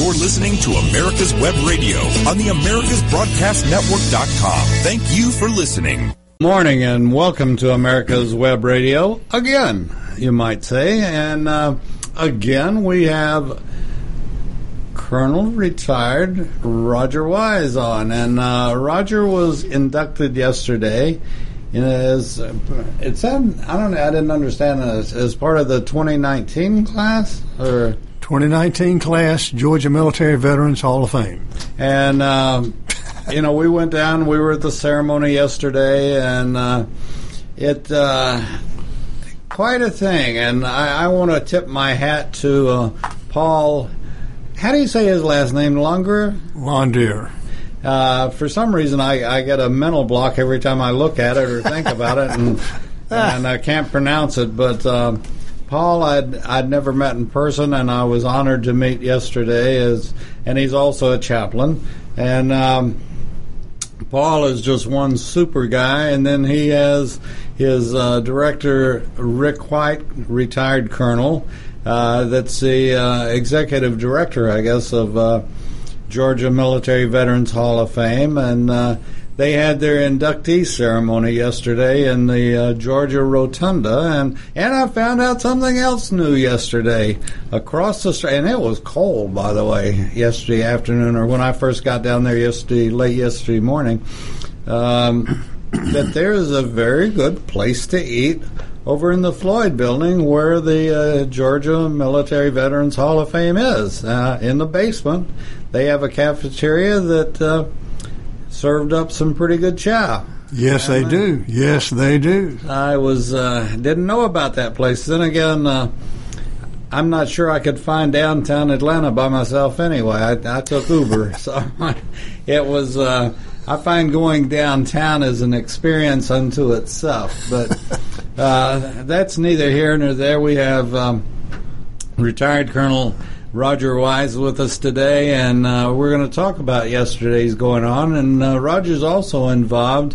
You're listening to America's Web Radio on the AmericasBroadcastNetwork.com. Thank you for listening. Morning and welcome to America's Web Radio again, you might say. And uh, again, we have Colonel retired Roger Wise on. And uh, Roger was inducted yesterday. You know, as it said, I don't know, I didn't understand this, as part of the 2019 class or 2019 class, Georgia Military Veterans Hall of Fame. And, um, you know, we went down, we were at the ceremony yesterday, and uh, it, uh, quite a thing. And I, I want to tip my hat to uh, Paul. How do you say his last name? Longer? Londier. Uh, for some reason, I, I get a mental block every time I look at it or think about it, and, and I can't pronounce it. But um, Paul, I'd I'd never met in person, and I was honored to meet yesterday. As and he's also a chaplain, and um, Paul is just one super guy, and then he has his uh, director Rick White, retired colonel. Uh, that's the uh, executive director, I guess, of uh, Georgia Military Veterans Hall of Fame, and uh, they had their inductee ceremony yesterday in the uh, Georgia Rotunda, and and I found out something else new yesterday across the street, and it was cold, by the way, yesterday afternoon, or when I first got down there yesterday, late yesterday morning. Um, that there is a very good place to eat over in the Floyd Building, where the uh, Georgia Military Veterans Hall of Fame is, uh, in the basement. They have a cafeteria that uh, served up some pretty good chow. Yes, they do. Yes, they do. I was uh, didn't know about that place. Then again, uh, I'm not sure I could find downtown Atlanta by myself anyway. I, I took Uber, so it was. Uh, I find going downtown is an experience unto itself, but uh, that's neither here nor there. We have um, retired Colonel Roger Wise with us today, and uh, we're going to talk about yesterday's going on. And uh, Roger's also involved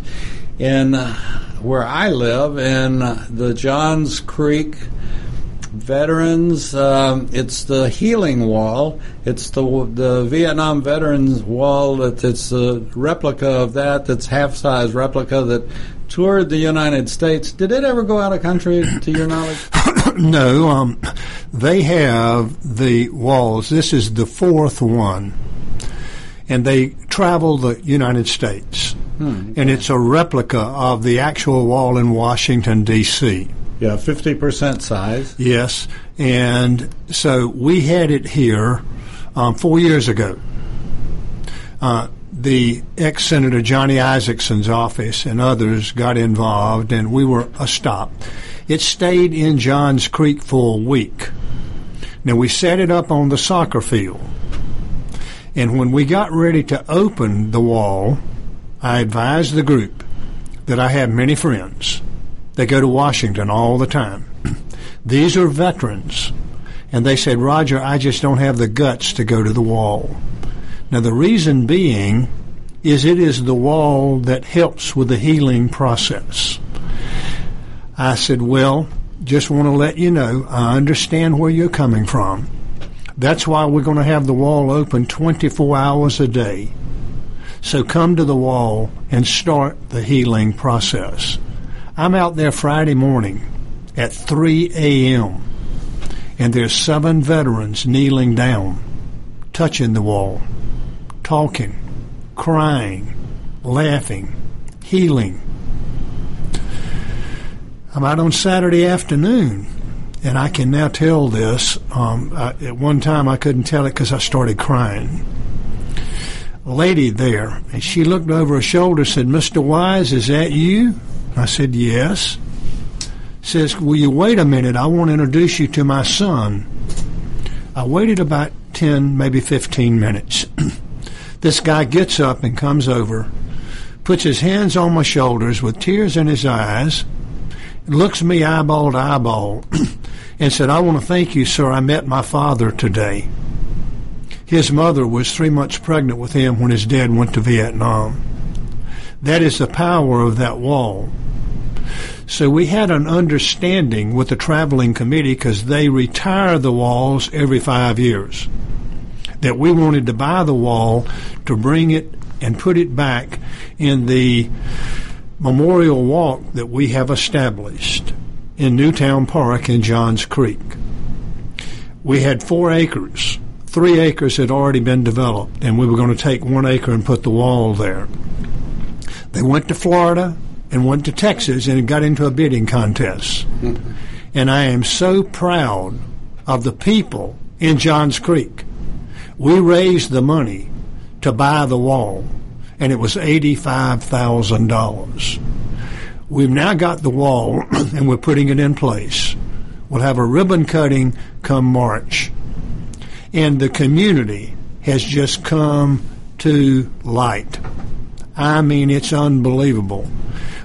in uh, where I live in uh, the Johns Creek Veterans. Um, it's the Healing Wall. It's the the Vietnam Veterans Wall. That it's a replica of that. That's half size replica that toured the United States. Did it ever go out of country, to your knowledge? no, um, they have the walls. This is the fourth one, and they travel the United States, Hmm, and it's a replica of the actual wall in Washington D.C. Yeah, fifty percent size. Yes, and so we had it here um, four years ago. Uh, the ex Senator Johnny Isakson's office and others got involved, and we were a stop. It stayed in Johns Creek for a week. Now we set it up on the soccer field, and when we got ready to open the wall, I advised the group that I have many friends. They go to Washington all the time. These are veterans. And they said, Roger, I just don't have the guts to go to the wall. Now, the reason being is it is the wall that helps with the healing process. I said, Well, just want to let you know, I understand where you're coming from. That's why we're going to have the wall open 24 hours a day. So come to the wall and start the healing process. I'm out there Friday morning at 3 a.m. and there's seven veterans kneeling down, touching the wall, talking, crying, laughing, healing. I'm out on Saturday afternoon, and I can now tell this. Um, I, at one time, I couldn't tell it because I started crying. A lady there, and she looked over her shoulder, said, "Mr. Wise, is that you?" I said, "Yes." Says, "Will you wait a minute? I want to introduce you to my son." I waited about ten, maybe fifteen minutes. this guy gets up and comes over, puts his hands on my shoulders with tears in his eyes looks me eyeball to eyeball and said, I want to thank you, sir. I met my father today. His mother was three months pregnant with him when his dad went to Vietnam. That is the power of that wall. So we had an understanding with the traveling committee because they retire the walls every five years. that we wanted to buy the wall to bring it and put it back in the memorial walk that we have established in Newtown Park in Johns Creek. We had four acres. Three acres had already been developed, and we were going to take one acre and put the wall there. They went to Florida and went to Texas and got into a bidding contest. Mm-hmm. and I am so proud of the people in Johns Creek. We raised the money to buy the wall, and it was $85,000. We've now got the wall, and we're putting it in place. We'll have a ribbon cutting come March. And the community has just come to light. I mean, it's unbelievable.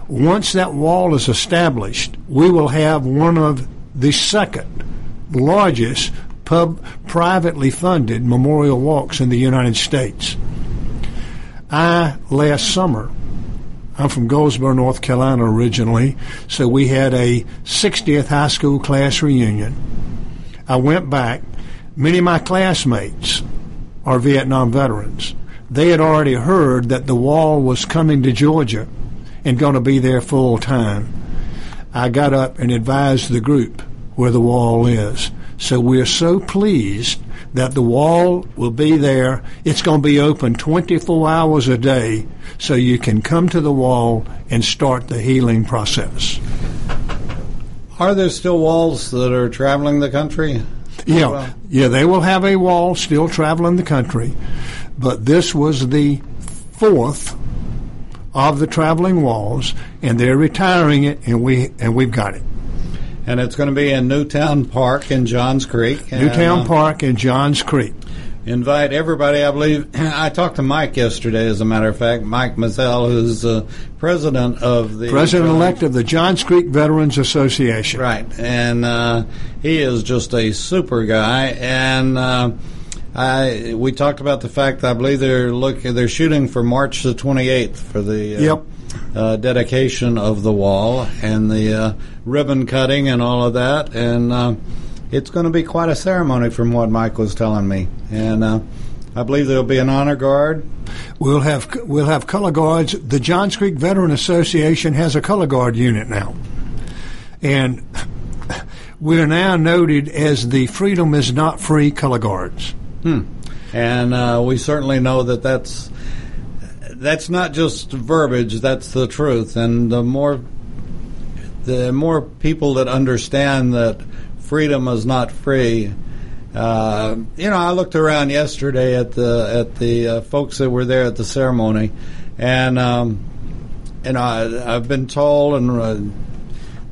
Once that wall is established, we will have one of the second largest pub privately funded memorial walks in the United States. I last summer I'm from Goldsboro, North Carolina originally, so we had a 60th high school class reunion. I went back. Many of my classmates are Vietnam veterans they had already heard that the wall was coming to Georgia and going to be there full time. I got up and advised the group where the wall is. So we're so pleased that the wall will be there. It's going to be open 24 hours a day so you can come to the wall and start the healing process. Are there still walls that are traveling the country? Yeah, well? yeah, they will have a wall still traveling the country but this was the fourth of the traveling walls, and they're retiring it, and we and we've got it. And it's going to be in Newtown Park in Johns Creek. Newtown uh, Park in Johns Creek. Invite everybody. I believe I talked to Mike yesterday. As a matter of fact, Mike Mizell, who's uh, president of the president elect of the Johns Creek Veterans Association. Right, and uh, he is just a super guy, and uh, I we talked about the fact I believe they're looking they're shooting for March the 28th for the uh, yep. Uh, dedication of the wall and the uh, ribbon cutting and all of that and uh, it's going to be quite a ceremony from what Mike was telling me and uh, I believe there'll be an honor guard. We'll have we'll have color guards. The Johns Creek Veteran Association has a color guard unit now, and we're now noted as the Freedom is Not Free color guards. Hmm. And uh, we certainly know that that's that's not just verbiage; that's the truth. And the more the more people that understand that freedom is not free. Uh, you know, I looked around yesterday at the at the uh, folks that were there at the ceremony, and um, you I, have been told and uh,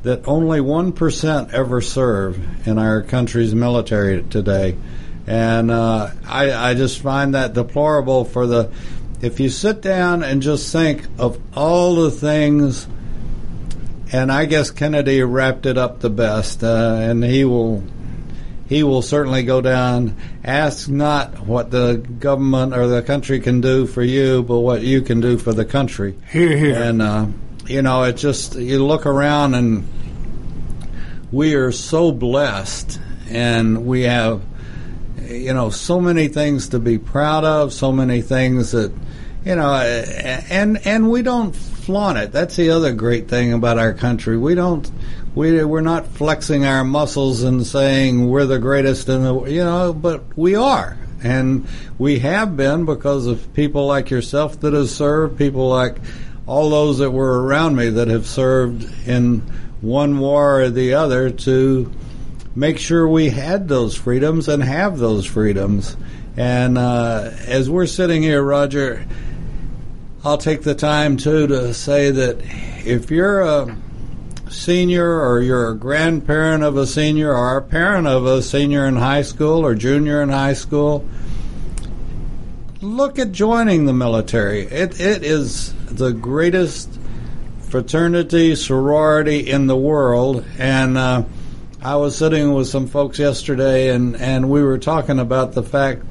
that only one percent ever serve in our country's military today. And uh, I, I just find that deplorable for the. If you sit down and just think of all the things, and I guess Kennedy wrapped it up the best, uh, and he will he will certainly go down. Ask not what the government or the country can do for you, but what you can do for the country. Here, here. And uh, you know, it's just you look around and we are so blessed, and we have you know, so many things to be proud of, so many things that, you know, and and we don't flaunt it. That's the other great thing about our country. We don't we we're not flexing our muscles and saying we're the greatest in the you know, but we are. And we have been because of people like yourself that have served, people like all those that were around me that have served in one war or the other to make sure we had those freedoms and have those freedoms. And uh, as we're sitting here, Roger, I'll take the time too to say that if you're a senior or you're a grandparent of a senior or a parent of a senior in high school or junior in high school, look at joining the military. It, it is the greatest fraternity, sorority in the world. And uh, I was sitting with some folks yesterday, and, and we were talking about the fact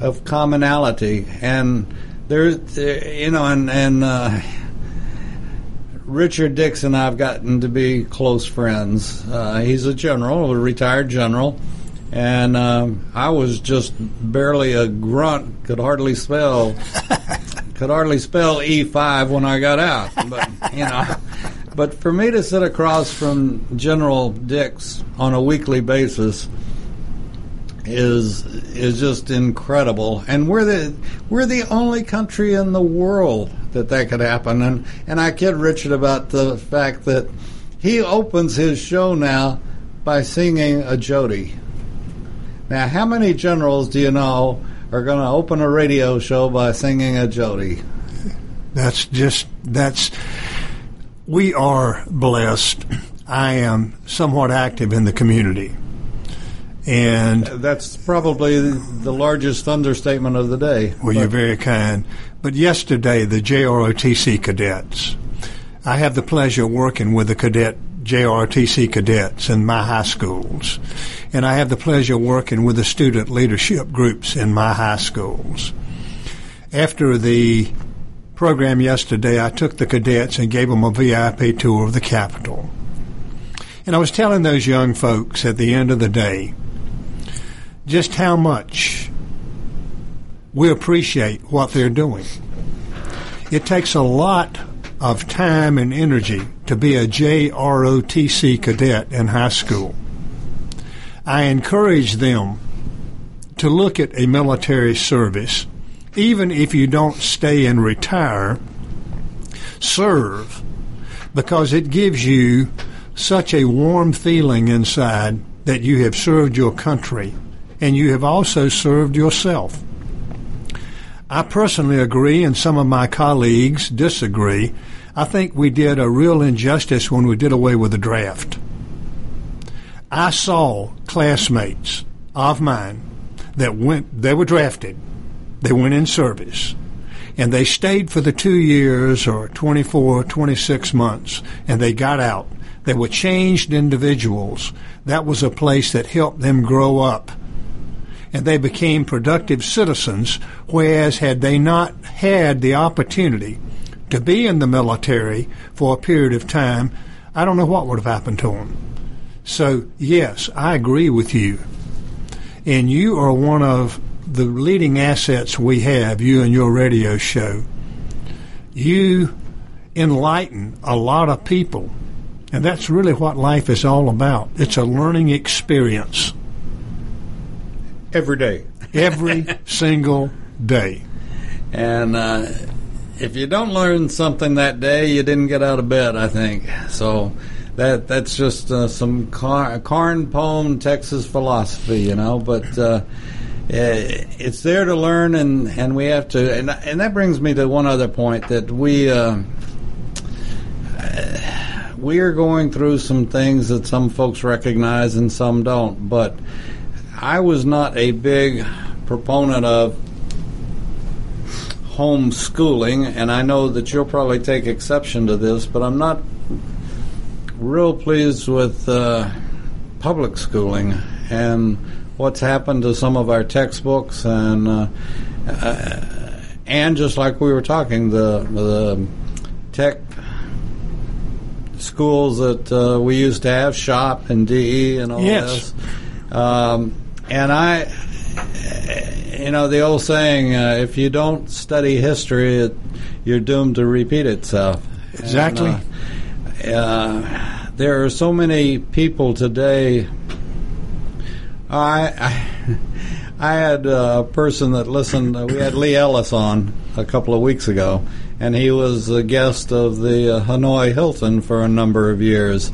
of commonality, and there's, you know, and and uh, Richard Dix and I've gotten to be close friends. Uh, he's a general, a retired general, and um, I was just barely a grunt, could hardly spell, could hardly spell E five when I got out. But you know, but for me to sit across from General Dix on a weekly basis is is just incredible. And we're the we're the only country in the world that that could happen. And and I kid Richard about the fact that he opens his show now by singing a Jody. Now, how many generals do you know are going to open a radio show by singing a Jody? That's just that's we are blessed. I am somewhat active in the community. And that's probably the largest understatement of the day. Well, you're very kind. But yesterday, the JROTC cadets, I have the pleasure of working with the cadet JROTC cadets in my high schools, and I have the pleasure of working with the student leadership groups in my high schools. After the program yesterday, I took the cadets and gave them a VIP tour of the Capitol. And I was telling those young folks at the end of the day just how much we appreciate what they're doing. It takes a lot of time and energy to be a JROTC cadet in high school. I encourage them to look at a military service, even if you don't stay and retire, serve, because it gives you such a warm feeling inside that you have served your country and you have also served yourself. I personally agree, and some of my colleagues disagree. I think we did a real injustice when we did away with the draft. I saw classmates of mine that went, they were drafted, they went in service, and they stayed for the two years or 24, 26 months, and they got out. They were changed individuals. That was a place that helped them grow up and they became productive citizens, whereas had they not had the opportunity to be in the military for a period of time, I don't know what would have happened to them. So, yes, I agree with you. And you are one of the leading assets we have, you and your radio show. You enlighten a lot of people. And that's really what life is all about. It's a learning experience. Every day. Every single day. And uh, if you don't learn something that day, you didn't get out of bed, I think. So that that's just uh, some car, Carn poem, Texas philosophy, you know. But uh, eh, it's there to learn, and, and we have to. And, and that brings me to one other point that we. Uh, we are going through some things that some folks recognize and some don't, but I was not a big proponent of homeschooling, and I know that you'll probably take exception to this, but I'm not real pleased with uh, public schooling and what's happened to some of our textbooks and uh, uh, and just like we were talking the the tech schools that uh, we used to have shop and DE and all yes. this um, and I you know the old saying: uh, if you don't study history, it, you're doomed to repeat itself. Exactly. And, uh, uh, there are so many people today. I I, I had a person that listened. Uh, we had Lee Ellis on a couple of weeks ago, and he was a guest of the uh, Hanoi Hilton for a number of years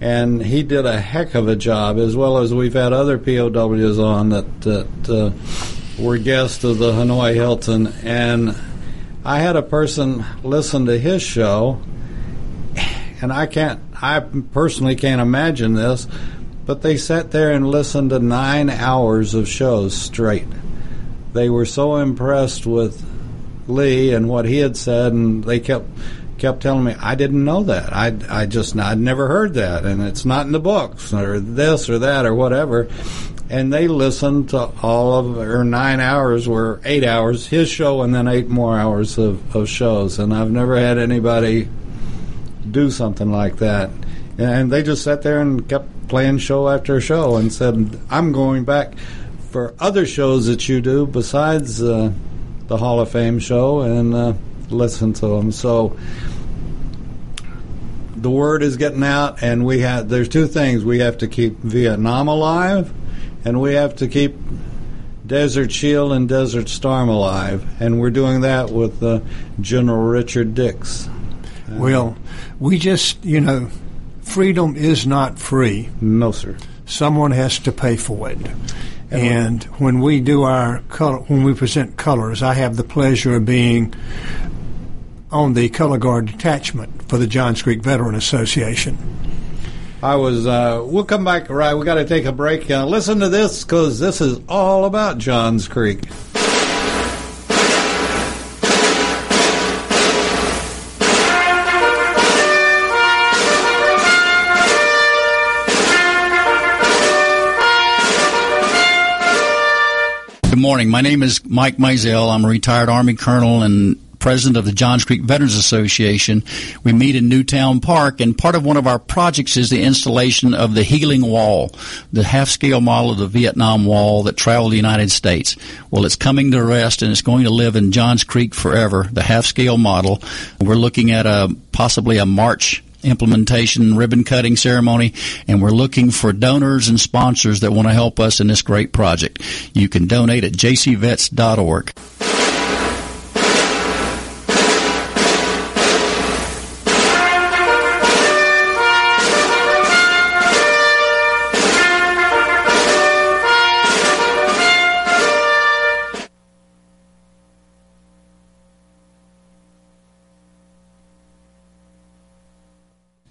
and he did a heck of a job, as well as we've had other POWs on that that uh, were guests of the Hanoi Hilton, and I had a person listen to his show, and I can't, I personally can't imagine this, but they sat there and listened to nine hours of shows straight. They were so impressed with Lee and what he had said, and they kept kept telling me I didn't know that. I I just I'd never heard that, and it's not in the books or this or that or whatever. And they listened to all of or nine hours or eight hours his show, and then eight more hours of, of shows. And I've never had anybody do something like that. And they just sat there and kept playing show after show and said, I'm going back for other shows that you do besides uh, the Hall of Fame show and uh, listen to them. So the word is getting out, and we have. There's two things we have to keep Vietnam alive, and we have to keep Desert Shield and Desert Storm alive, and we're doing that with uh, General Richard Dix. Well, we just, you know, freedom is not free. No, sir. Someone has to pay for it. And when we do our color, when we present colors, I have the pleasure of being on the color guard detachment for the Johns Creek Veteran Association. I was. Uh, we'll come back. Right, we got to take a break. Uh, listen to this because this is all about Johns Creek. Good morning. My name is Mike Mizell. I'm a retired Army colonel and president of the Johns Creek Veterans Association. We meet in Newtown Park, and part of one of our projects is the installation of the Healing Wall, the half-scale model of the Vietnam Wall that traveled the United States. Well, it's coming to rest, and it's going to live in Johns Creek forever, the half-scale model. We're looking at a possibly a March implementation ribbon cutting ceremony and we're looking for donors and sponsors that want to help us in this great project. You can donate at jcvets.org.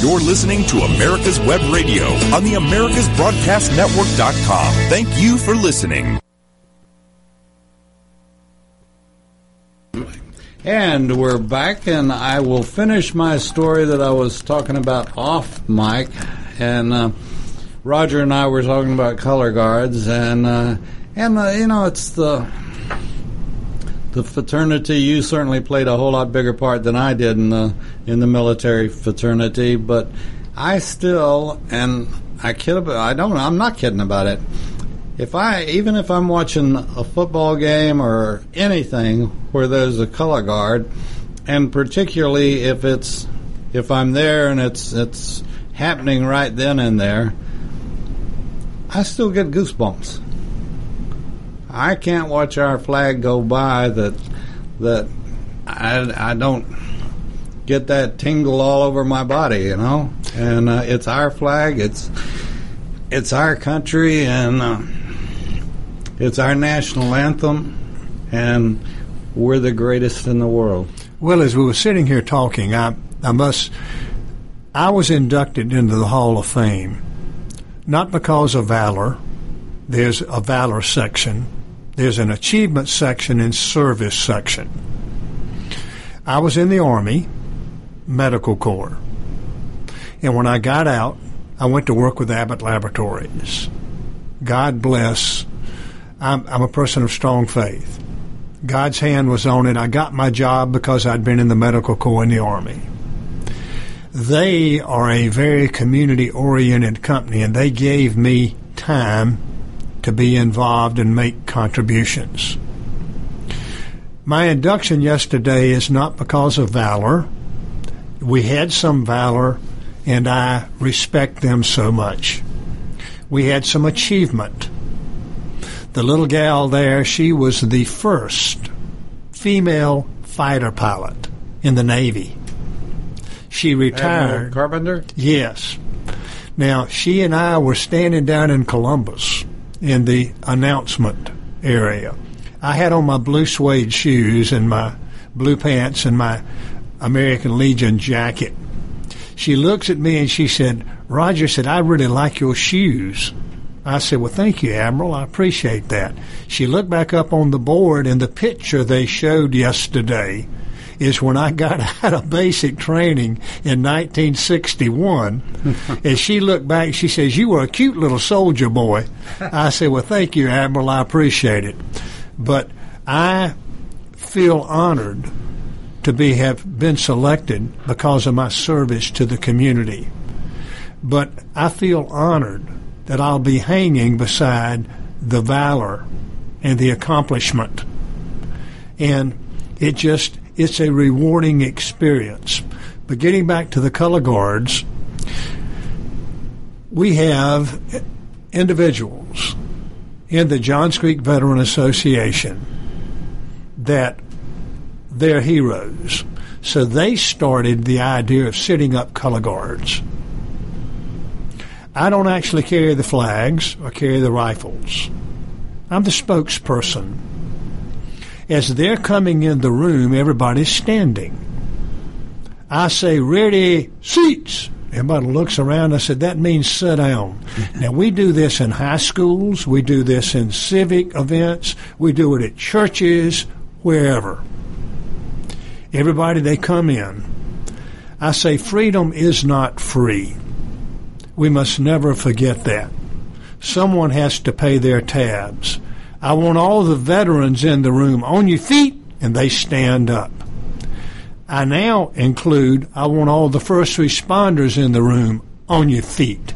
You're listening to America's Web Radio on the AmericasBroadcastNetwork.com. Thank you for listening. And we're back, and I will finish my story that I was talking about off mic. And uh, Roger and I were talking about color guards, and uh, and uh, you know it's the the fraternity. You certainly played a whole lot bigger part than I did in the in the military fraternity, but I still and I kid about. I don't. I'm not kidding about it. If I even if I'm watching a football game or anything where there's a color guard, and particularly if it's if I'm there and it's it's happening right then and there, I still get goosebumps. I can't watch our flag go by that that I, I don't get that tingle all over my body, you know. And uh, it's our flag. It's it's our country, and uh, it's our national anthem, and we're the greatest in the world. Well, as we were sitting here talking, I, I must, I was inducted into the Hall of Fame, not because of valor. There's a valor section. There's an achievement section and service section. I was in the Army, Medical Corps. And when I got out, I went to work with Abbott Laboratories. God bless. I'm, I'm a person of strong faith. God's hand was on it. I got my job because I'd been in the Medical Corps in the Army. They are a very community oriented company and they gave me time to be involved and make contributions. My induction yesterday is not because of valor. We had some valor, and I respect them so much. We had some achievement. The little gal there, she was the first female fighter pilot in the Navy. She retired. Admiral Carpenter. Yes. Now, she and I were standing down in Columbus in the announcement area. I had on my blue suede shoes and my blue pants and my American Legion jacket. She looks at me and she said, Roger said, I really like your shoes. I said, Well, thank you, Admiral. I appreciate that. She looked back up on the board, and the picture they showed yesterday is when I got out of basic training in 1961. and she looked back, she says, You were a cute little soldier boy. I said, Well, thank you, Admiral. I appreciate it. But I feel honored to be have been selected because of my service to the community. But I feel honored that I'll be hanging beside the valor and the accomplishment. And it just it's a rewarding experience. But getting back to the color guards, we have individuals in the Johns Creek Veteran Association that they're heroes. So they started the idea of setting up color guards. I don't actually carry the flags or carry the rifles. I'm the spokesperson. As they're coming in the room, everybody's standing. I say, ready, seats. Everybody looks around. I said, that means sit down. now, we do this in high schools. We do this in civic events. We do it at churches, wherever. Everybody, they come in. I say freedom is not free. We must never forget that. Someone has to pay their tabs. I want all the veterans in the room on your feet, and they stand up. I now include, I want all the first responders in the room on your feet.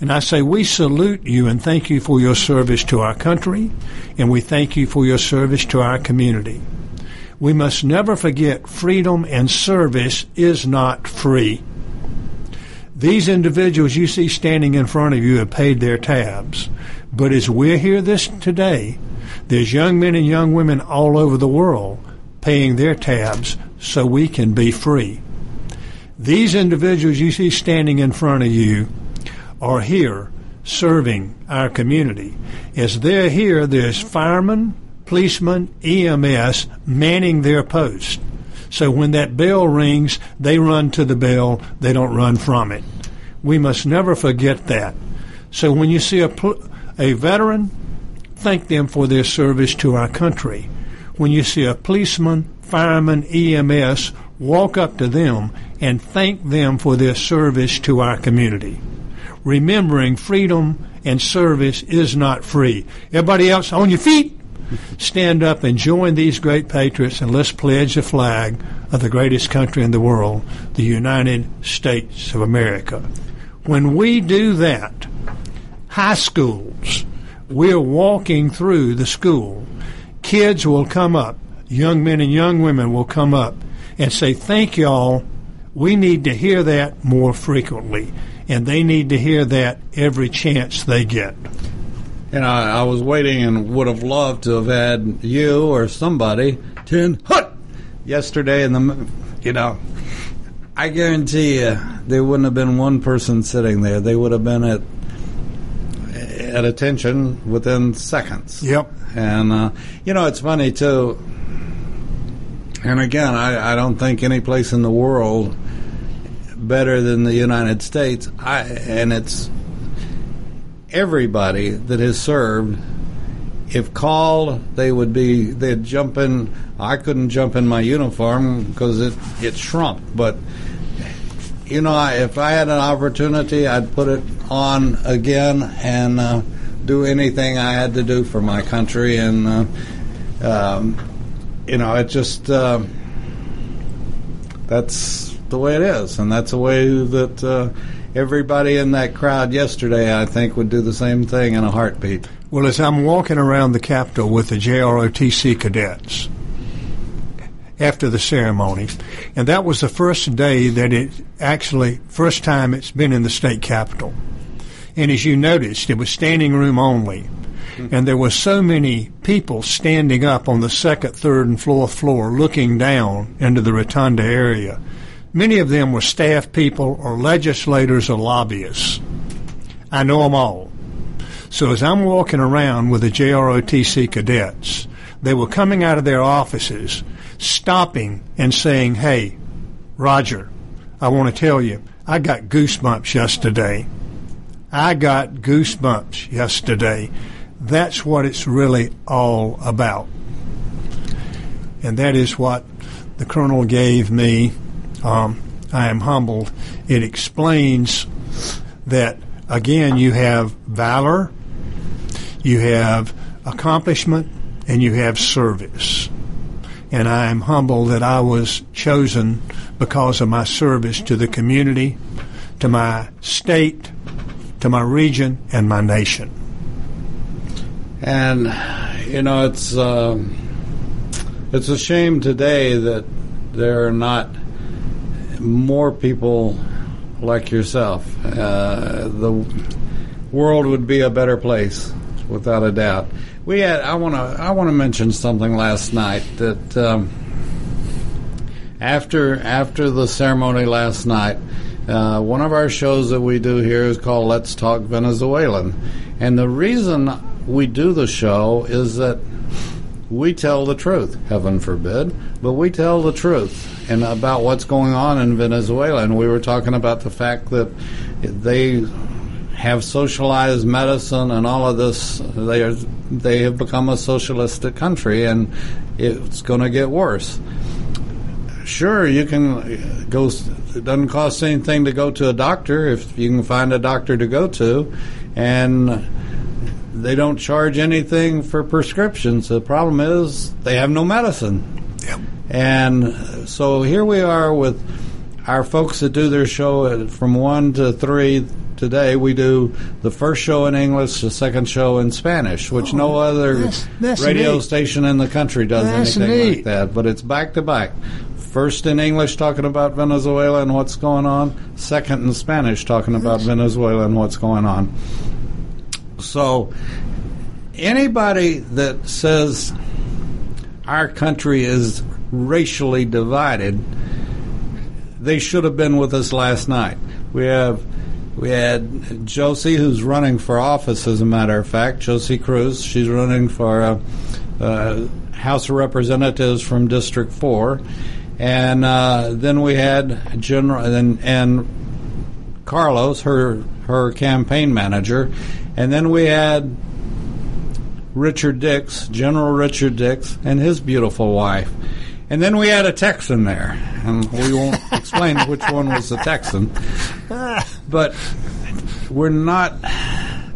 And I say, we salute you and thank you for your service to our country, and we thank you for your service to our community. We must never forget freedom and service is not free. These individuals you see standing in front of you have paid their tabs. But as we're here this today, there's young men and young women all over the world paying their tabs so we can be free. These individuals you see standing in front of you are here serving our community. As they're here, there's firemen, policemen, EMS manning their post. So when that bell rings, they run to the bell, they don't run from it. We must never forget that. So when you see a, a veteran, thank them for their service to our country. When you see a policeman, fireman, EMS, walk up to them and thank them for their service to our community. Remembering freedom and service is not free. Everybody else on your feet stand up and join these great patriots and let's pledge the flag of the greatest country in the world, the United States of America. When we do that, high schools, we're walking through the school. Kids will come up, young men and young women will come up and say, Thank y'all. We need to hear that more frequently, and they need to hear that every chance they get. And know, I was waiting and would have loved to have had you or somebody ten hut yesterday in the, you know, I guarantee you there wouldn't have been one person sitting there. They would have been at at attention within seconds. Yep. And uh, you know, it's funny too. And again, I, I don't think any place in the world better than the United States. I and it's everybody that has served, if called, they would be they'd jump in. I couldn't jump in my uniform because it it shrunk, but you know, if I had an opportunity, I'd put it on again and uh, do anything I had to do for my country. And uh, um, you know, it just uh, that's the way it is, and that's the way that uh, everybody in that crowd yesterday, I think, would do the same thing in a heartbeat. Well, as I'm walking around the Capitol with the JROTC cadets after the ceremony, and that was the first day that it actually, first time it's been in the state capitol. And as you noticed, it was standing room only. And there were so many people standing up on the second, third, and fourth floor looking down into the rotunda area. Many of them were staff people or legislators or lobbyists. I know them all. So as I'm walking around with the JROTC cadets, they were coming out of their offices. Stopping and saying, "Hey, Roger, I want to tell you, I got goosebumps yesterday. I got goosebumps yesterday." That's what it's really all about. And that is what the Colonel gave me. Um, I am humbled. It explains that, again, you have valor, you have accomplishment, and you have service. And I am humbled that I was chosen because of my service to the community, to my state, to my region, and my nation. And you know, it's uh, it's a shame today that there are not more people like yourself. Uh, the world would be a better place, without a doubt. We had. I want to. I want to mention something last night that um, after after the ceremony last night. Uh, one of our shows that we do here is called Let's Talk Venezuelan. And the reason we do the show is that we tell the truth, heaven forbid, but we tell the truth and about what's going on in Venezuela. And we were talking about the fact that they have socialized medicine and all of this. They are they have become a socialistic country, and it's going to get worse. Sure, you can go. It doesn't cost anything to go to a doctor if you can find a doctor to go to, and they don't charge anything for prescriptions. The problem is they have no medicine. Yep. And so here we are with our folks that do their show from one to three today. We do the first show in English, the second show in Spanish, which no oh, other Oh, that's- that's radio neat. station in the country does That's anything like that. But it's back to back. First in English, talking about Venezuela and what's going on. Second in Spanish, talking about Venezuela and what's going on. So, anybody that says our country is racially divided, they should have been with us last night. We have we had Josie, who's running for office, as a matter of fact, Josie Cruz. She's running for uh, uh, House of Representatives from District Four, and uh, then we had General and, and Carlos, her her campaign manager, and then we had Richard Dix, General Richard Dix, and his beautiful wife. And then we had a Texan there, and we won't explain which one was the Texan. But we're not.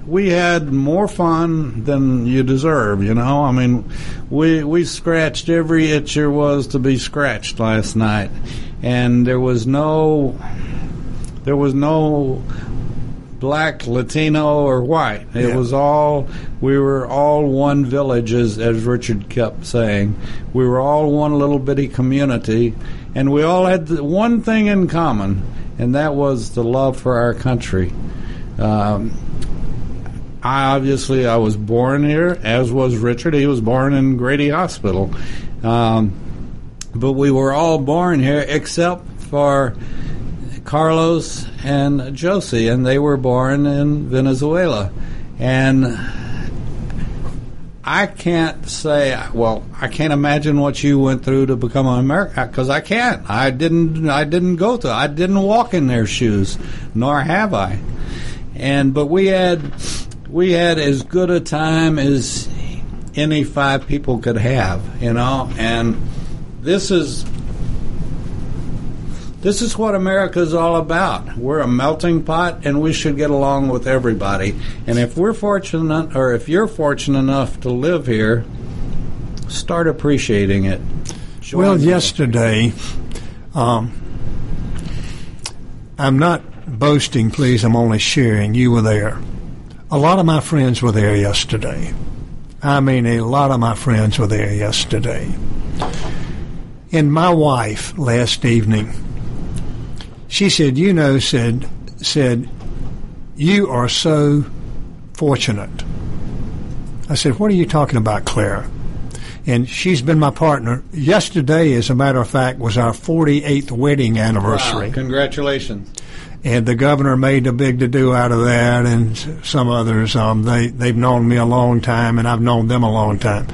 We had more fun than you deserve, you know. I mean, we we scratched every itch there was to be scratched last night, and there was no there was no black, Latino, or white. It Yeah. was all we were all one village, as as Richard kept saying. We were all one little bitty community, and we all had one thing in common, and that was the love for our country. Um, I obviously I was born here, as was Richard. He was born in Grady Hospital, um, but we were all born here except for Carlos and Josie, and they were born in Venezuela. And I can't say, well, I can't imagine what you went through to become an American because I can't. I didn't. I didn't go through. I didn't walk in their shoes, nor have I. And but we had we had as good a time as any five people could have, you know. And this is this is what America is all about. We're a melting pot, and we should get along with everybody. And if we're fortunate, or if you're fortunate enough to live here, start appreciating it. Join Well, the- yesterday, um, I'm not boasting, please. I'm only sharing. You were there. A lot of my friends were there yesterday. I mean, a lot of my friends were there yesterday. And my wife last evening, she said, "You know," said said, "You are so fortunate." I said, "What are you talking about, Claire?" and she's been my partner. Yesterday, as a matter of fact, was our 48th wedding anniversary, Wow, congratulations. and the governor made a big to do out of that, and some others. Um, they they've known me a long time, and I've known them a long time.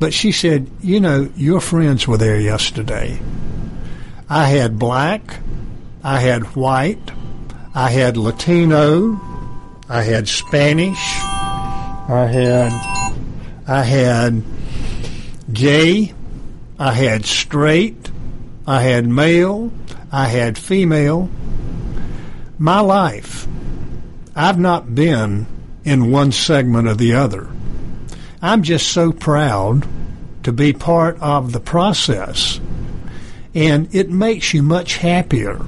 But she said, you know, your friends were there yesterday. I had black, I had white, I had Latino, I had Spanish, I had, I had gay, I had straight, I had male, I had female. My life, I've not been in one segment or the other. I'm just so proud to be part of the process. And it makes you much happier.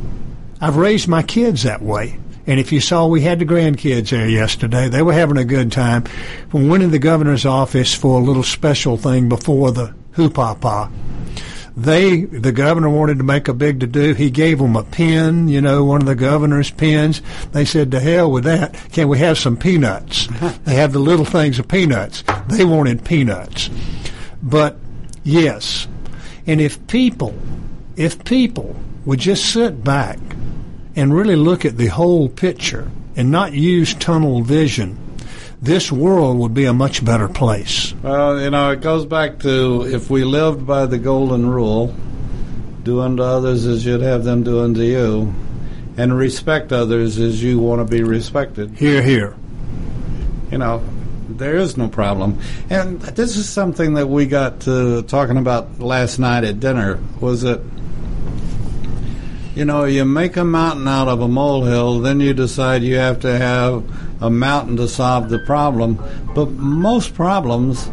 I've raised my kids that way. And if you saw, we had the grandkids there yesterday. They were having a good time. We went in the governor's office for a little special thing before the hoopah they the governor wanted to make a big to do. He gave them a pin, you know, one of the governor's pins. They said, "To hell with that! Can we have some peanuts?" they have the little things of peanuts. They wanted peanuts, but yes, and if people, if people would just sit back and really look at the whole picture and not use tunnel vision this world would be a much better place. Well, you know, it goes back to if we lived by the golden rule, do unto others as you'd have them do unto you, and respect others as you want to be respected. Here, here. You know, there is no problem. And this is something that we got to talking about last night at dinner. Was it? You know, you make a mountain out of a molehill, then you decide you have to have a mountain to solve the problem. But most problems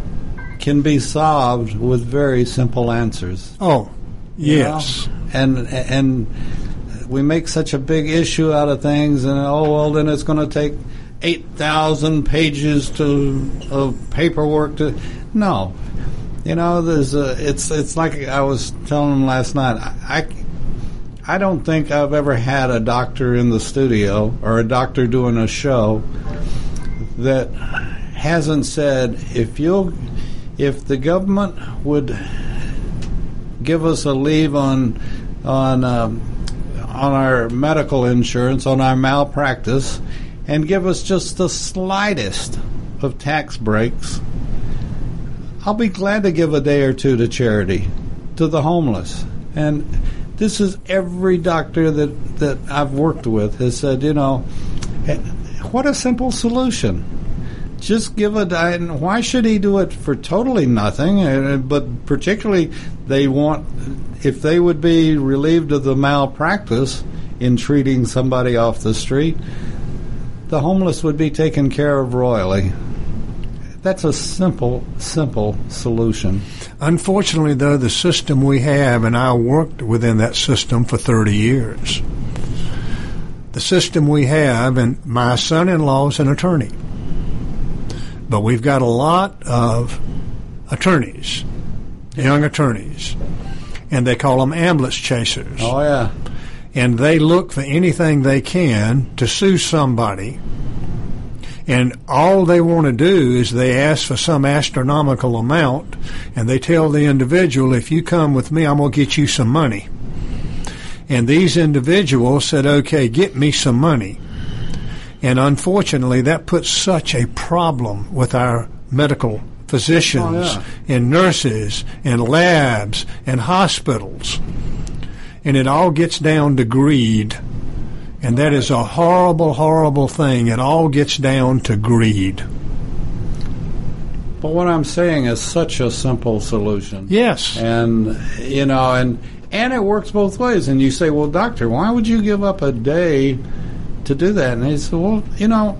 can be solved with very simple answers. Oh, yes. You know? And and we make such a big issue out of things, and oh well, then it's going to take eight thousand pages to of paperwork to no. You know, there's a, it's it's like I was telling them last night. I, I don't think I've ever had a doctor in the studio or a doctor doing a show that hasn't said if you'll if the government would give us a leave on on um, on our medical insurance on our malpractice and give us just the slightest of tax breaks I'll be glad to give a day or two to charity to the homeless. And this is every doctor that, that I've worked with has said, you know, what a simple solution. Just give a diet. And why should he do it for totally nothing? Uh, but particularly, they want, if they would be relieved of the malpractice in treating somebody off the street, the homeless would be taken care of royally. That's a simple, simple solution. Unfortunately, though, the system we have, and I worked within that system for 30 years, the system we have, and my son in law is an attorney. But we've got a lot of attorneys, young attorneys, and they call them ambulance chasers. Oh, yeah. And they look for anything they can to sue somebody and all they want to do is they ask for some astronomical amount, and they tell the individual, if you come with me, I'm going to get you some money. And these individuals said, okay, get me some money. And unfortunately, that puts such a problem with our medical physicians oh, yeah. and nurses and labs and hospitals. And it all gets down to greed and that is a horrible, horrible thing. It all gets down to greed. But what I'm saying is such a simple solution. Yes. And, you know, and, and it works both ways. And you say, well, doctor, why would you give up a day to do that? And he said, well, you know,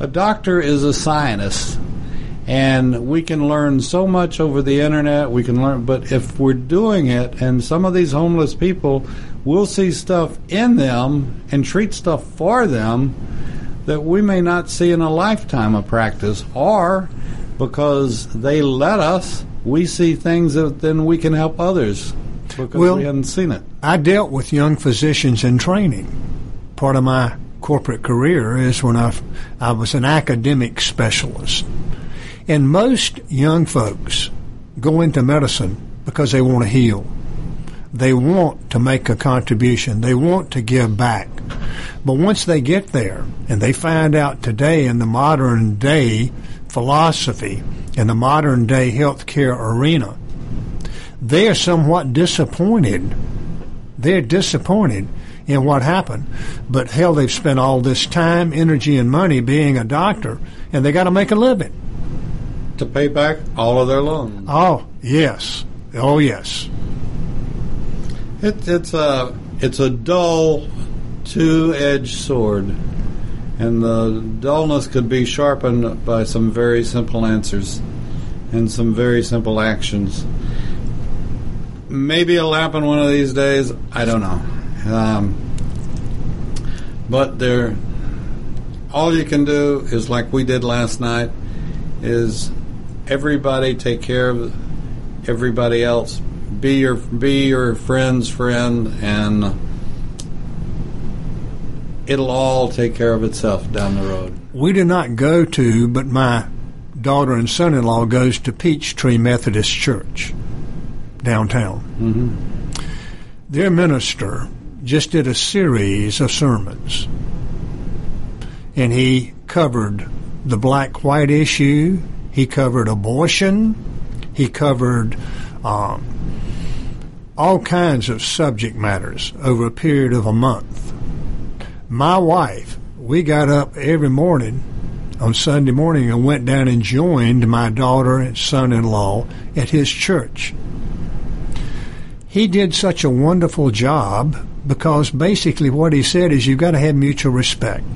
a doctor is a scientist. And we can learn so much over the internet. We can learn, but if we're doing it, and some of these homeless people we'll see stuff in them and treat stuff for them that we may not see in a lifetime of practice, or because they let us, we see things that then we can help others because well, we hadn't seen it. I dealt with young physicians in training. Part of my corporate career is when I, I was an academic specialist. And most young folks go into medicine because they want to heal they want to make a contribution. They want to give back. But once they get there and they find out today in the modern day philosophy in the modern day healthcare arena, they are somewhat disappointed. They're disappointed in what happened. But hell, they've spent all this time, energy, and money being a doctor, and they got to make a living. To pay back all of their loans. Oh, yes. Oh, yes. It, it's a it's a dull, two-edged sword, and the dullness could be sharpened by some very simple answers and some very simple actions. Maybe it'll happen one of these days. I don't know. Um, but there, all you can do is like we did last night. Is everybody take care of everybody else? Be your be your friend's friend, and it'll all take care of itself down the road. We do not go to, but my daughter and son-in-law goes to Peachtree Methodist Church downtown. Mm-hmm. Their minister just did a series of sermons, and he covered the black-white issue. He covered abortion. He covered um, all kinds of subject matters over a period of a month. My wife, we got up every morning on Sunday morning and went down and joined my daughter and son in law at his church. He did such a wonderful job because basically what he said is you've got to have mutual respect.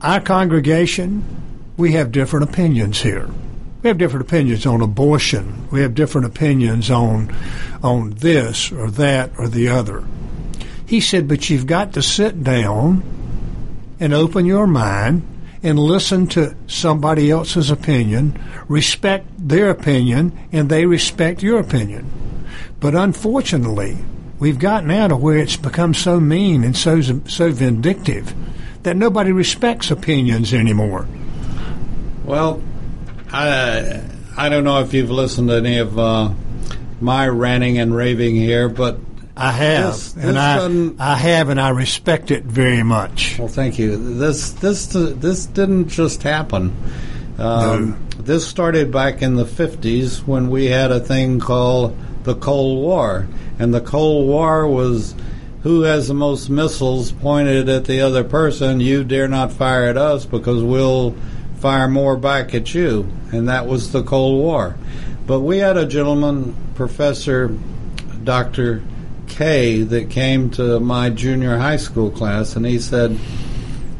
Our congregation, we have different opinions here. We have different opinions on abortion. We have different opinions on on this or that or the other. He said, but you've got to sit down and open your mind and listen to somebody else's opinion, respect their opinion, and they respect your opinion. But unfortunately, we've gotten out of where it's become so mean and so so vindictive that nobody respects opinions anymore. Well, I I don't know if you've listened to any of uh, my ranting and raving here, but I have, This- this and I I have, and I respect it very much. well, thank you. This this this didn't just happen. Um, This started back in the '50s when we had a thing called the Cold War, and the Cold War was who has the most missiles pointed at the other person. You dare not fire at us because we'll fire more back at you, and that was the Cold War. But we had a gentleman, Professor Dr. K, that came to my junior high school class, and he said,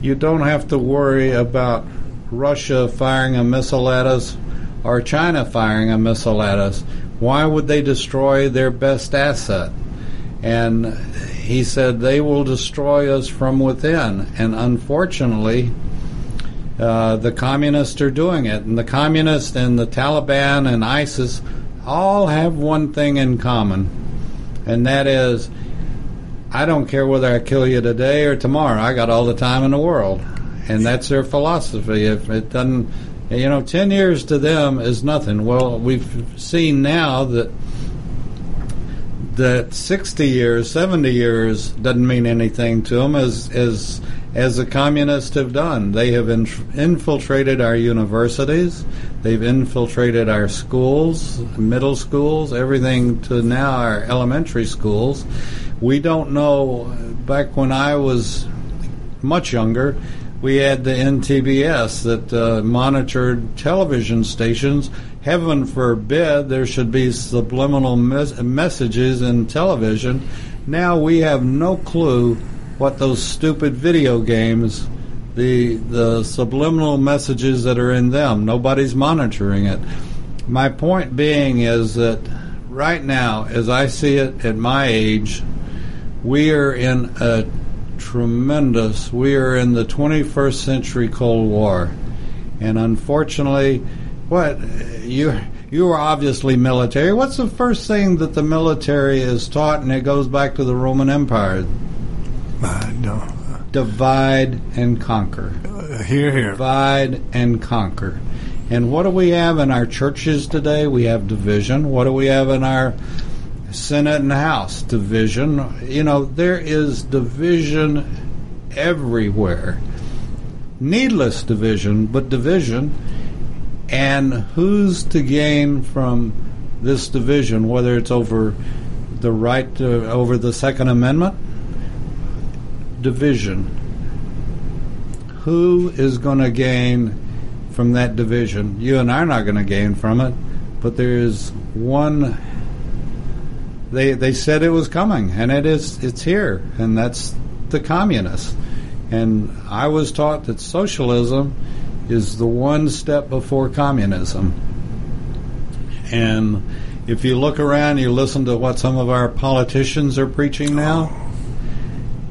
You don't have to worry about Russia firing a missile at us or China firing a missile at us. Why would they destroy their best asset? And he said, They will destroy us from within. And unfortunately, uh, the communists are doing it. And the communists and the Taliban and ISIS all have one thing in common, and that is I don't care whether I kill you today or tomorrow. I got all the time in the world. And that's their philosophy. If it doesn't, you know, 10 years to them is nothing. Well, we've seen now that that 60 years, 70 years doesn't mean anything to them as as as the communists have done. They have inf- infiltrated our universities. They've infiltrated our schools, middle schools, everything to now our elementary schools. We don't know back when I was much younger, we had the NTBS that uh, monitored television stations. Heaven forbid there should be subliminal mes- messages in television. Now we have no clue what those stupid video games, the the subliminal messages that are in them. Nobody's monitoring it. My point being is that right now, as I see it at my age, we are in a tremendous. We are in the 21st century Cold War, and unfortunately, what you you are obviously military. What's the first thing that the military is taught, and it goes back to the Roman Empire? Uh, Divide and conquer. uh, here, here. Divide and conquer. And what do we have in our churches today? We have division. What do we have in our Senate and House? Division. You know, there is division everywhere. needless division, but division. And who's to gain from this division, whether it's over the right to, over the Second Amendment? Division. Who is going to gain from that division? You and I are not going to gain from it, but there is one. They they said it was coming, and it is. It's here, and that's the communists. And I was taught that socialism is the one step before communism. And if you look around, you listen to what some of our politicians are preaching now.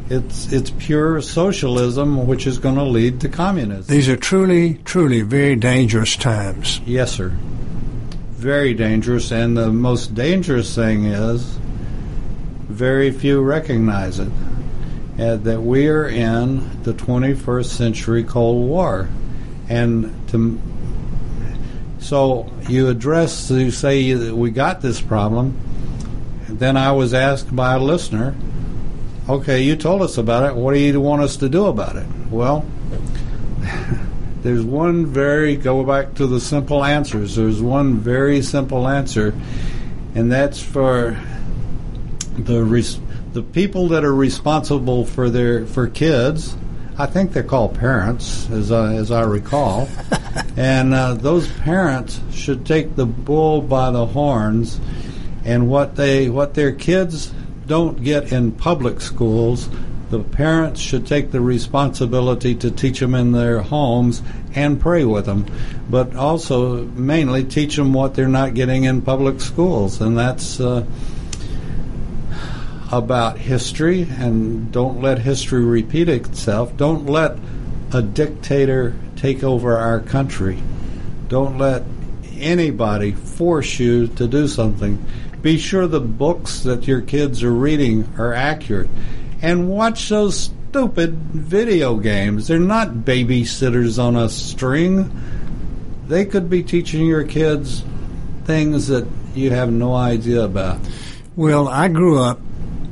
It's it's pure socialism, which is going to lead to communism. These are truly, truly very dangerous times. Yes, sir. Very dangerous, and the most dangerous thing is very few recognize it. Uh, that we are in the 21st century Cold War, and to so you address you say that we got this problem. Then I was asked by a listener, "Okay, you told us about it. What do you want us to do about it?" Well, there's one very go back to the simple answers. There's one very simple answer, and that's for the res- the people that are responsible for their for kids. I think they're called parents, as I, as I recall, and uh, those parents should take the bull by the horns, and what they what their kids don't get in public schools, the parents should take the responsibility to teach them in their homes and pray with them, but also mainly teach them what they're not getting in public schools, and that's. Uh, about history and don't let history repeat itself. Don't let a dictator take over our country. Don't let anybody force you to do something. Be sure the books that your kids are reading are accurate. And watch those stupid video games. They're not babysitters on a string. They could be teaching your kids things that you have no idea about. Well, I grew up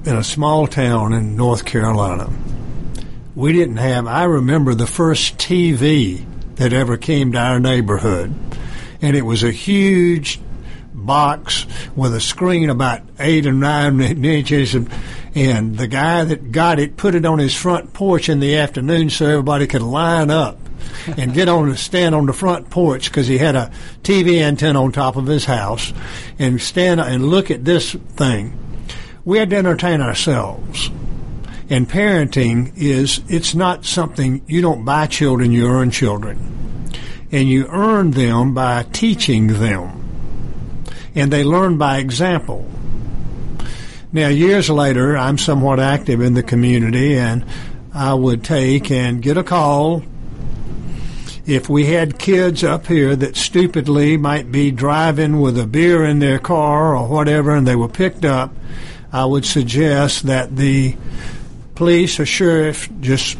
in a small town in North Carolina. We didn't have, I remember the first TV that ever came to our neighborhood. And it was a huge box with a screen about eight or nine inches. And the guy that got it put it on his front porch in the afternoon so everybody could line up and get on to stand on the front porch because he had a TV antenna on top of his house and stand and look at this thing we had to entertain ourselves. And parenting is, it's not something, you don't buy children, you earn children. And you earn them by teaching them. And they learn by example. Now, years later, I'm somewhat active in the community, and I would take and get a call if we had kids up here that stupidly might be driving with a beer in their car or whatever, and they were picked up, I would suggest that the police or sheriff just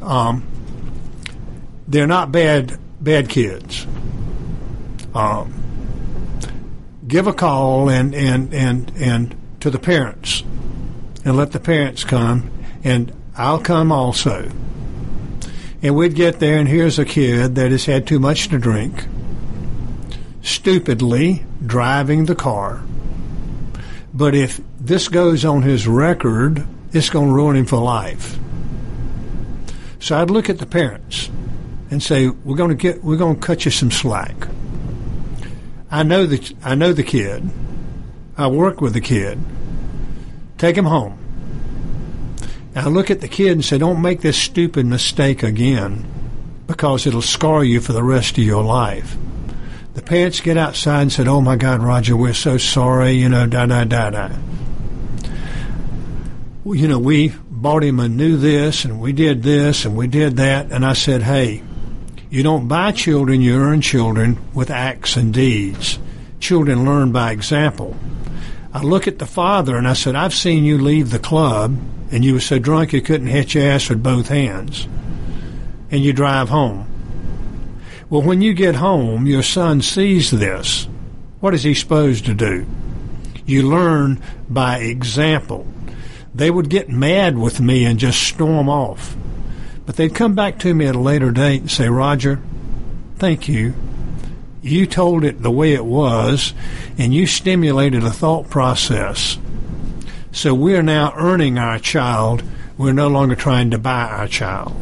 um, they're not bad bad kids. Um, give a call and, and, and, and to the parents and let the parents come and I'll come also. And we'd get there and here's a kid that has had too much to drink, stupidly driving the car. But if this goes on his record, it's going to ruin him for life. So I'd look at the parents and say, "We're going to get, we're going to cut you some slack." I know the, I know the kid. I work with the kid. Take him home. And I look at the kid and say, "Don't make this stupid mistake again, because it'll scar you for the rest of your life." The parents get outside and said, "Oh my God, Roger, we're so sorry," you know, da da da da you know, we bought him a new this and we did this and we did that. And I said, hey, you don't buy children, you earn children with acts and deeds. Children learn by example. I look at the father and I said, I've seen you leave the club and you were so drunk you couldn't hit your ass with both hands. And you drive home. Well, when you get home, your son sees this. What is he supposed to do? You learn by example they would get mad with me and just storm off. But they'd come back to me at a later date and say, Roger, thank you. You told it the way it was, and you stimulated a thought process. So we're now earning our child. We're no longer trying to buy our child.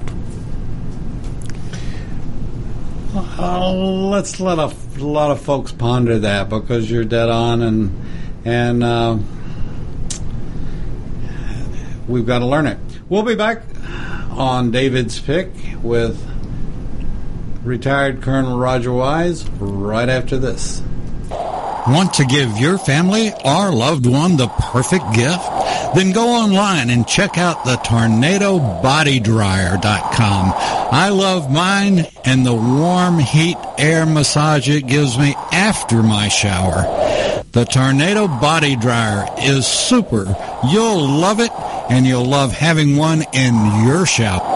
Uh, let's let a lot of folks ponder that because you're dead on, and and uh, we've got to learn it. We'll be back on David's pick with retired Colonel Roger Wise right after this. Want to give your family or loved one the perfect gift? Then go online and check out the tornadobodydryer.com. I love mine and the warm heat air massage it gives me after my shower. The Tornado Body Dryer is super. You'll love it and you'll love having one in your shower.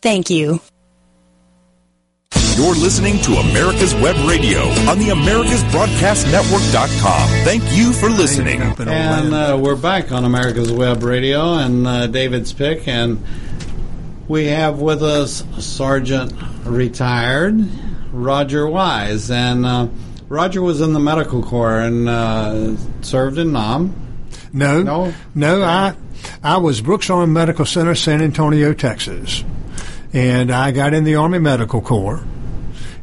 Thank you. You're listening to America's Web Radio on the AmericasBroadcastNetwork.com. Thank you for listening. And uh, we're back on America's Web Radio and uh, David's pick, and we have with us Sergeant retired Roger Wise, and uh, Roger was in the medical corps and uh, served in Nam. No, No? no. I I was Brooks Army Medical Center, San Antonio, Texas, and I got in the Army Medical Corps.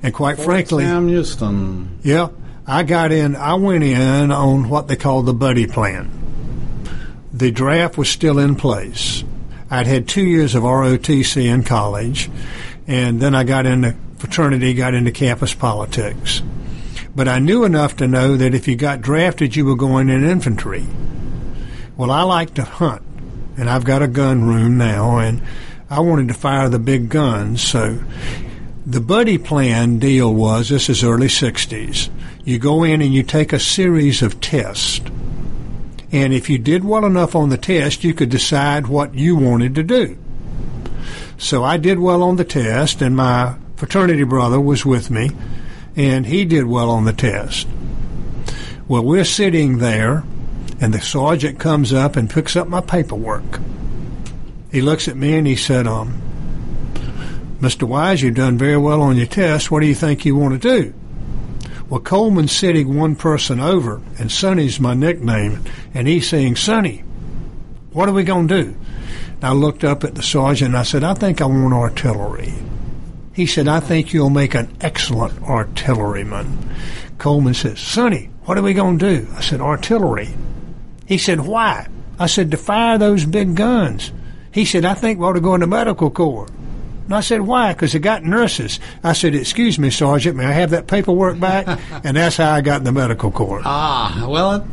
And quite frankly, Sam Houston. yeah, I got in. I went in on what they call the buddy plan. The draft was still in place. I'd had two years of ROTC in college, and then I got into fraternity, got into campus politics. But I knew enough to know that if you got drafted, you were going in infantry. Well, I like to hunt, and I've got a gun room now, and I wanted to fire the big guns. So the buddy plan deal was this is early 60s. You go in and you take a series of tests. And if you did well enough on the test, you could decide what you wanted to do. So I did well on the test, and my fraternity brother was with me, and he did well on the test. Well, we're sitting there, and the sergeant comes up and picks up my paperwork. He looks at me and he said, um, Mr. Wise, you've done very well on your test. What do you think you want to do? Well, Coleman's sitting one person over, and Sonny's my nickname, and he's saying, Sonny, what are we going to do? And I looked up at the sergeant and I said, I think I want artillery. He said, I think you'll make an excellent artilleryman. Coleman says, Sonny, what are we going to do? I said, artillery. He said, why? I said, to fire those big guns. He said, I think we ought to go in the medical corps. And I said, why? Because they got nurses. I said, excuse me, Sergeant, may I have that paperwork back? and that's how I got in the medical corps. Ah, well,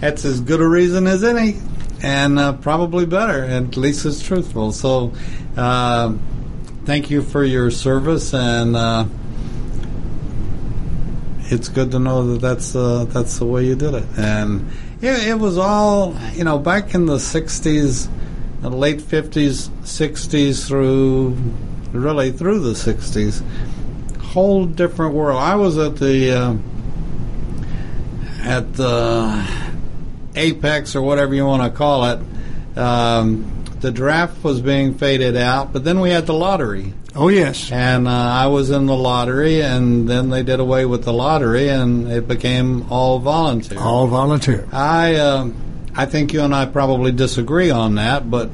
that's as good a reason as any, and uh, probably better. At least it's truthful. So, uh, thank you for your service, and uh, it's good to know that that's uh, that's the way you did it. And yeah, it was all you know back in the '60s, the late '50s, '60s through really through the '60s. Whole different world. I was at the. Uh, at the apex or whatever you want to call it, um, the draft was being faded out, but then we had the lottery. Oh, yes. And uh, I was in the lottery, and then they did away with the lottery, and it became all volunteer. All volunteer. I uh, I think you and I probably disagree on that, but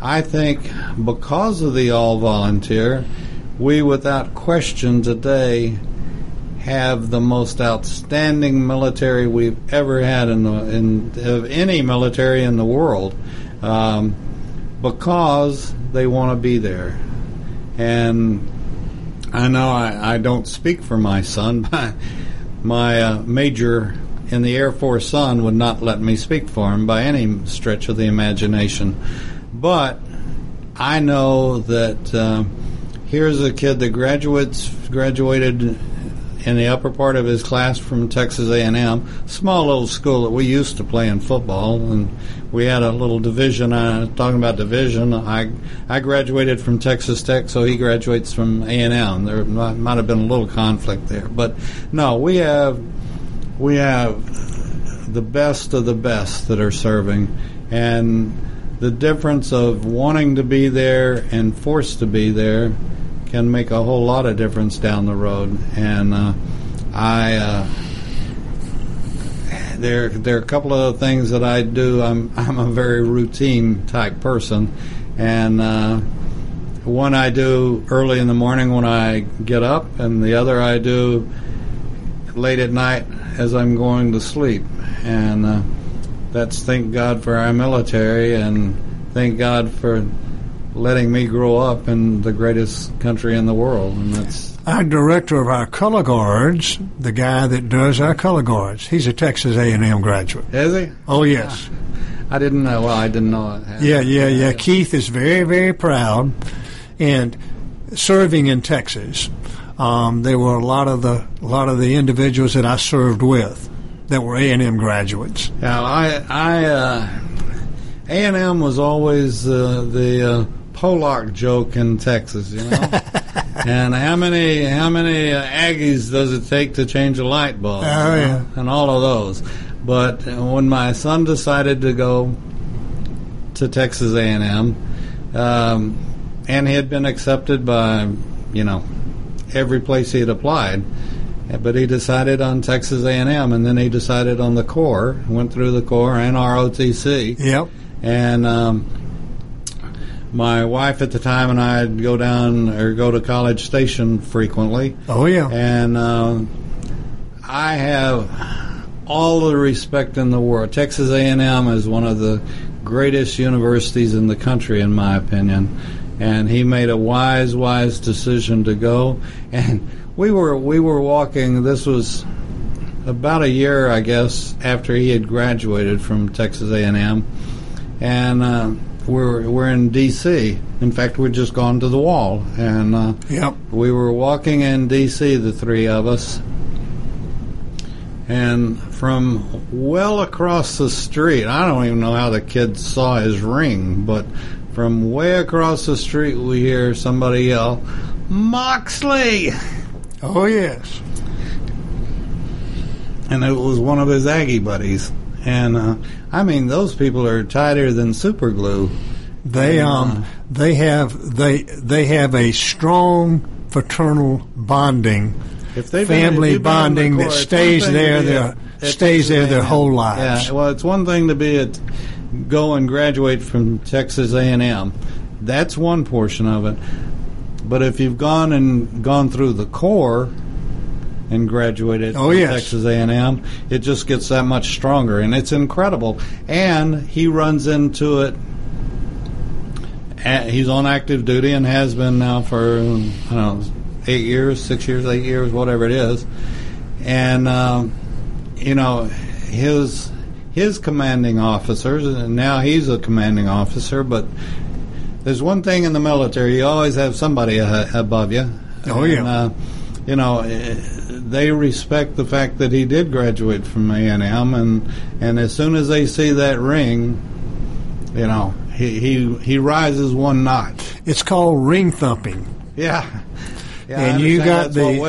I think because of the all volunteer, we without question today have the most outstanding military we've ever had in the in of any military in the world, um, because they want to be there, and I know I, I don't speak for my son. My, my uh, major in the Air Force son would not let me speak for him by any stretch of the imagination, but I know that. Uh, here's a kid that graduates graduated in the upper part of his class from Texas A&M, small little school that we used to play in football, and we had a little division. Uh, talking about division, I I graduated from Texas Tech, so he graduates from A&M. There might, might have been a little conflict there, but no, we have we have the best of the best that are serving, and the difference of wanting to be there and forced to be there can make a whole lot of difference down the road. And uh, I uh, there there are a couple of things that I do. I'm I'm a very routine type person, and uh, one I do early in the morning when I get up, and the other I do late at night as I'm going to sleep. And uh, that's thank God for our military, and thank God for letting me grow up in the greatest country in the world, and that's our director of our color guards, the guy that does our color guards. He's a Texas A&M graduate. Is he? Oh yes. I didn't know. Well, I didn't know. It. Yeah, yeah, yeah. Keith is very, very proud, and serving in Texas, um, there were a lot of the a lot of the individuals that I served with that were A and M graduates. Yeah, I, I, uh, A and M was always uh, the uh, Pollock joke in Texas, you know. and how many how many uh, Aggies does it take to change a light bulb? Oh yeah, and all of those. But when my son decided to go to Texas A and M, um, and he had been accepted by you know every place he had applied. But he decided on Texas A&M, and then he decided on the Corps. Went through the Corps and ROTC. Yep. And um, my wife at the time and I'd go down or go to College Station frequently. Oh yeah, and uh, I have all the respect in the world. Texas A&M is one of the greatest universities in the country, in my opinion. And he made a wise, wise decision to go. And we were we were walking. This was about a year, I guess, after he had graduated from Texas A&M, and. Uh, we're we're in D.C. In fact, we'd just gone to the wall, and uh, yep. we were walking in D.C. The three of us, and from well across the street, I don't even know how the kid saw his ring, but from way across the street, we hear somebody yell, "Moxley!" Oh yes, and it was one of his Aggie buddies. And uh, I mean, those people are tighter than super glue. They um they have they they have a strong fraternal bonding, family been, bonding that stays there their stays there their whole lives. Yeah, well, it's one thing to be at go and graduate from Texas A and M. That's one portion of it. But if you've gone and gone through the Corps and graduated oh, from yes. Texas A&M, it just gets that much stronger, and it's incredible. And he runs into it. He's on active duty and has been now for I don't know eight years, six years, eight years, whatever it is. And um, you know his his commanding officers, and now he's a commanding officer, but there's one thing in the military: you always have somebody above you. Oh yeah. Uh, you know, they respect the fact that he did graduate from A and M, and and as soon as they see that ring, you know, he he he rises one notch. It's called ring thumping. Yeah. yeah and you got the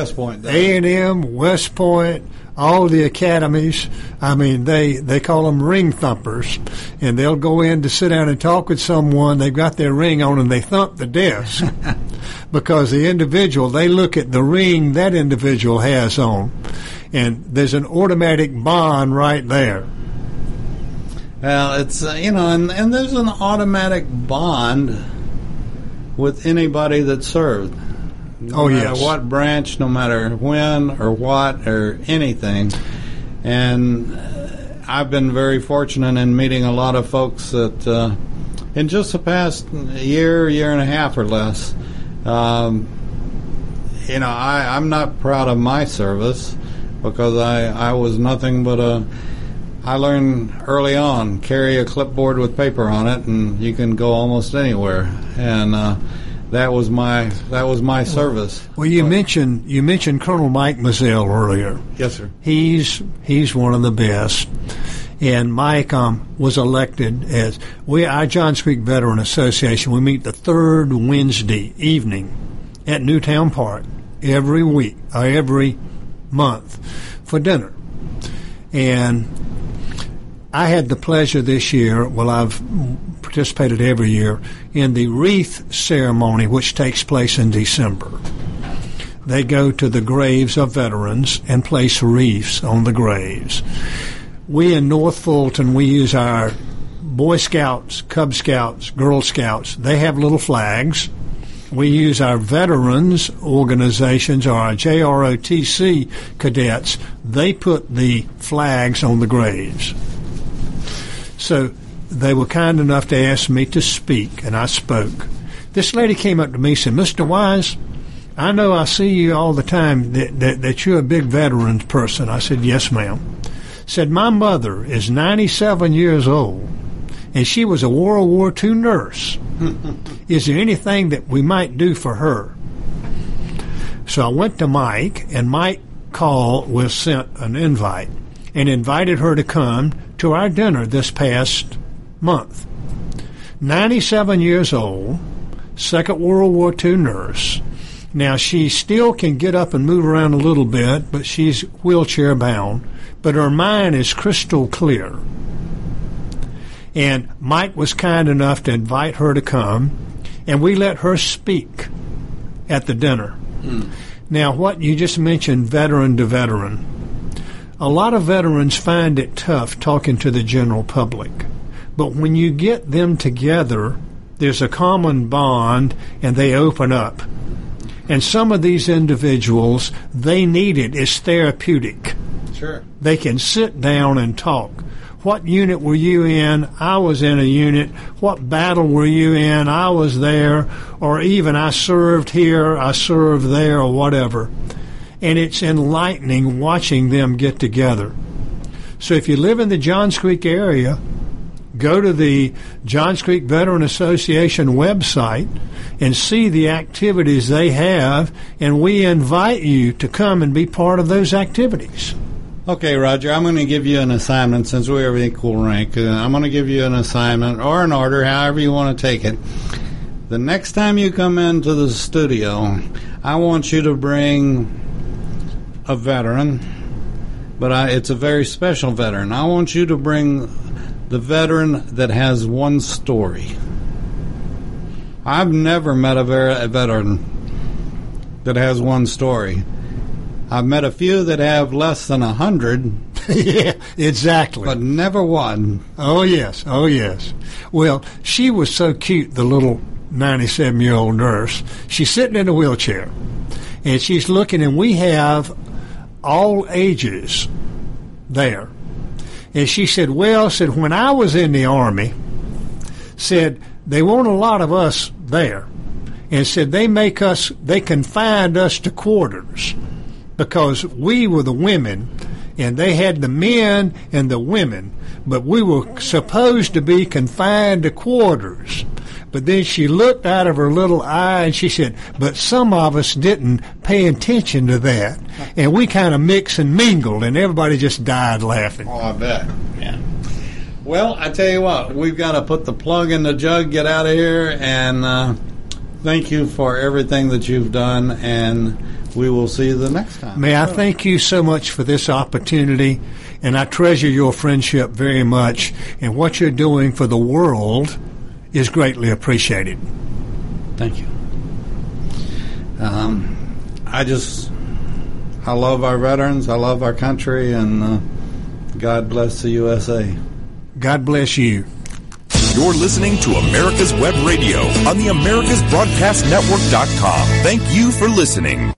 A and M, West Point, all the academies. I mean, they they call them ring thumpers, and they'll go in to sit down and talk with someone. They've got their ring on, and they thump the desk because the individual they look at the ring that individual has on, and there's an automatic bond right there. Well, it's uh, you know, and, and there's an automatic bond with anybody that served. No Oh, matter yes. what branch, no matter when or what or anything, and uh, I've been very fortunate in meeting a lot of folks that uh, in just the past year, year and a half or less. Um, you know, I, I'm not proud of my service because I, I was nothing but a. I learned early on carry a clipboard with paper on it, and you can go almost anywhere. And uh, that was my that was my service. Well, you mentioned you mentioned Colonel Mike Mizell earlier. Yes, sir. He's he's one of the best. And Mike um, was elected as we our Johns Creek Veteran Association. We meet the third Wednesday evening at Newtown Park every week or every month for dinner. And I had the pleasure this year, well, I've participated every year, in the wreath ceremony, which takes place in December. They go to the graves of veterans and place wreaths on the graves. We in North Fulton, we use our Boy Scouts, Cub Scouts, Girl Scouts. They have little flags. We use our veterans organizations or our JROTC cadets. They put the flags on the graves. So they were kind enough to ask me to speak, and I spoke. This lady came up to me and said, Mr. Wise, I know I see you all the time that, that, that you're a big veterans person. I said, Yes, ma'am. Said, My mother is 97 years old, and she was a World War II nurse. is there anything that we might do for her? So I went to Mike, and Mike called was sent an invite and invited her to come to our dinner this past month. 97 years old, Second World War II nurse. Now she still can get up and move around a little bit, but she's wheelchair bound. But her mind is crystal clear. And Mike was kind enough to invite her to come, and we let her speak at the dinner. Hmm. Now, what you just mentioned, veteran to veteran, a lot of veterans find it tough talking to the general public. But when you get them together, there's a common bond and they open up. And some of these individuals, they need it. It's therapeutic. Sure. They can sit down and talk. What unit were you in? I was in a unit. What battle were you in? I was there. Or even I served here, I served there, or whatever. And it's enlightening watching them get together. So if you live in the Johns Creek area, go to the Johns Creek Veteran Association website and see the activities they have, and we invite you to come and be part of those activities. Okay, Roger, I'm going to give you an assignment since we have equal rank. Uh, I'm going to give you an assignment or an order, however you want to take it. The next time you come into the studio, I want you to bring a veteran, but I, it's a very special veteran. I want you to bring the veteran that has one story. I've never met a, ver- a veteran that has one story. I've met a few that have less than a hundred, yeah, exactly. but never one. Oh yes, oh yes. Well, she was so cute, the little ninety-seven-year-old nurse. She's sitting in a wheelchair, and she's looking, and we have all ages there. And she said, "Well, said when I was in the army, said they weren't a lot of us there, and said they make us, they confined us to quarters." because we were the women and they had the men and the women, but we were supposed to be confined to quarters. But then she looked out of her little eye and she said, but some of us didn't pay attention to that. And we kind of mixed and mingled and everybody just died laughing. Oh, I bet. Yeah. Well, I tell you what, we've got to put the plug in the jug, get out of here, and uh, thank you for everything that you've done, and we will see you the next time. May I thank you so much for this opportunity, and I treasure your friendship very much, and what you're doing for the world is greatly appreciated. Thank you. Um, I just, I love our veterans, I love our country, and uh, God bless the USA. God bless you. You're listening to America's Web Radio on the AmericasBroadcastNetwork.com. Thank you for listening.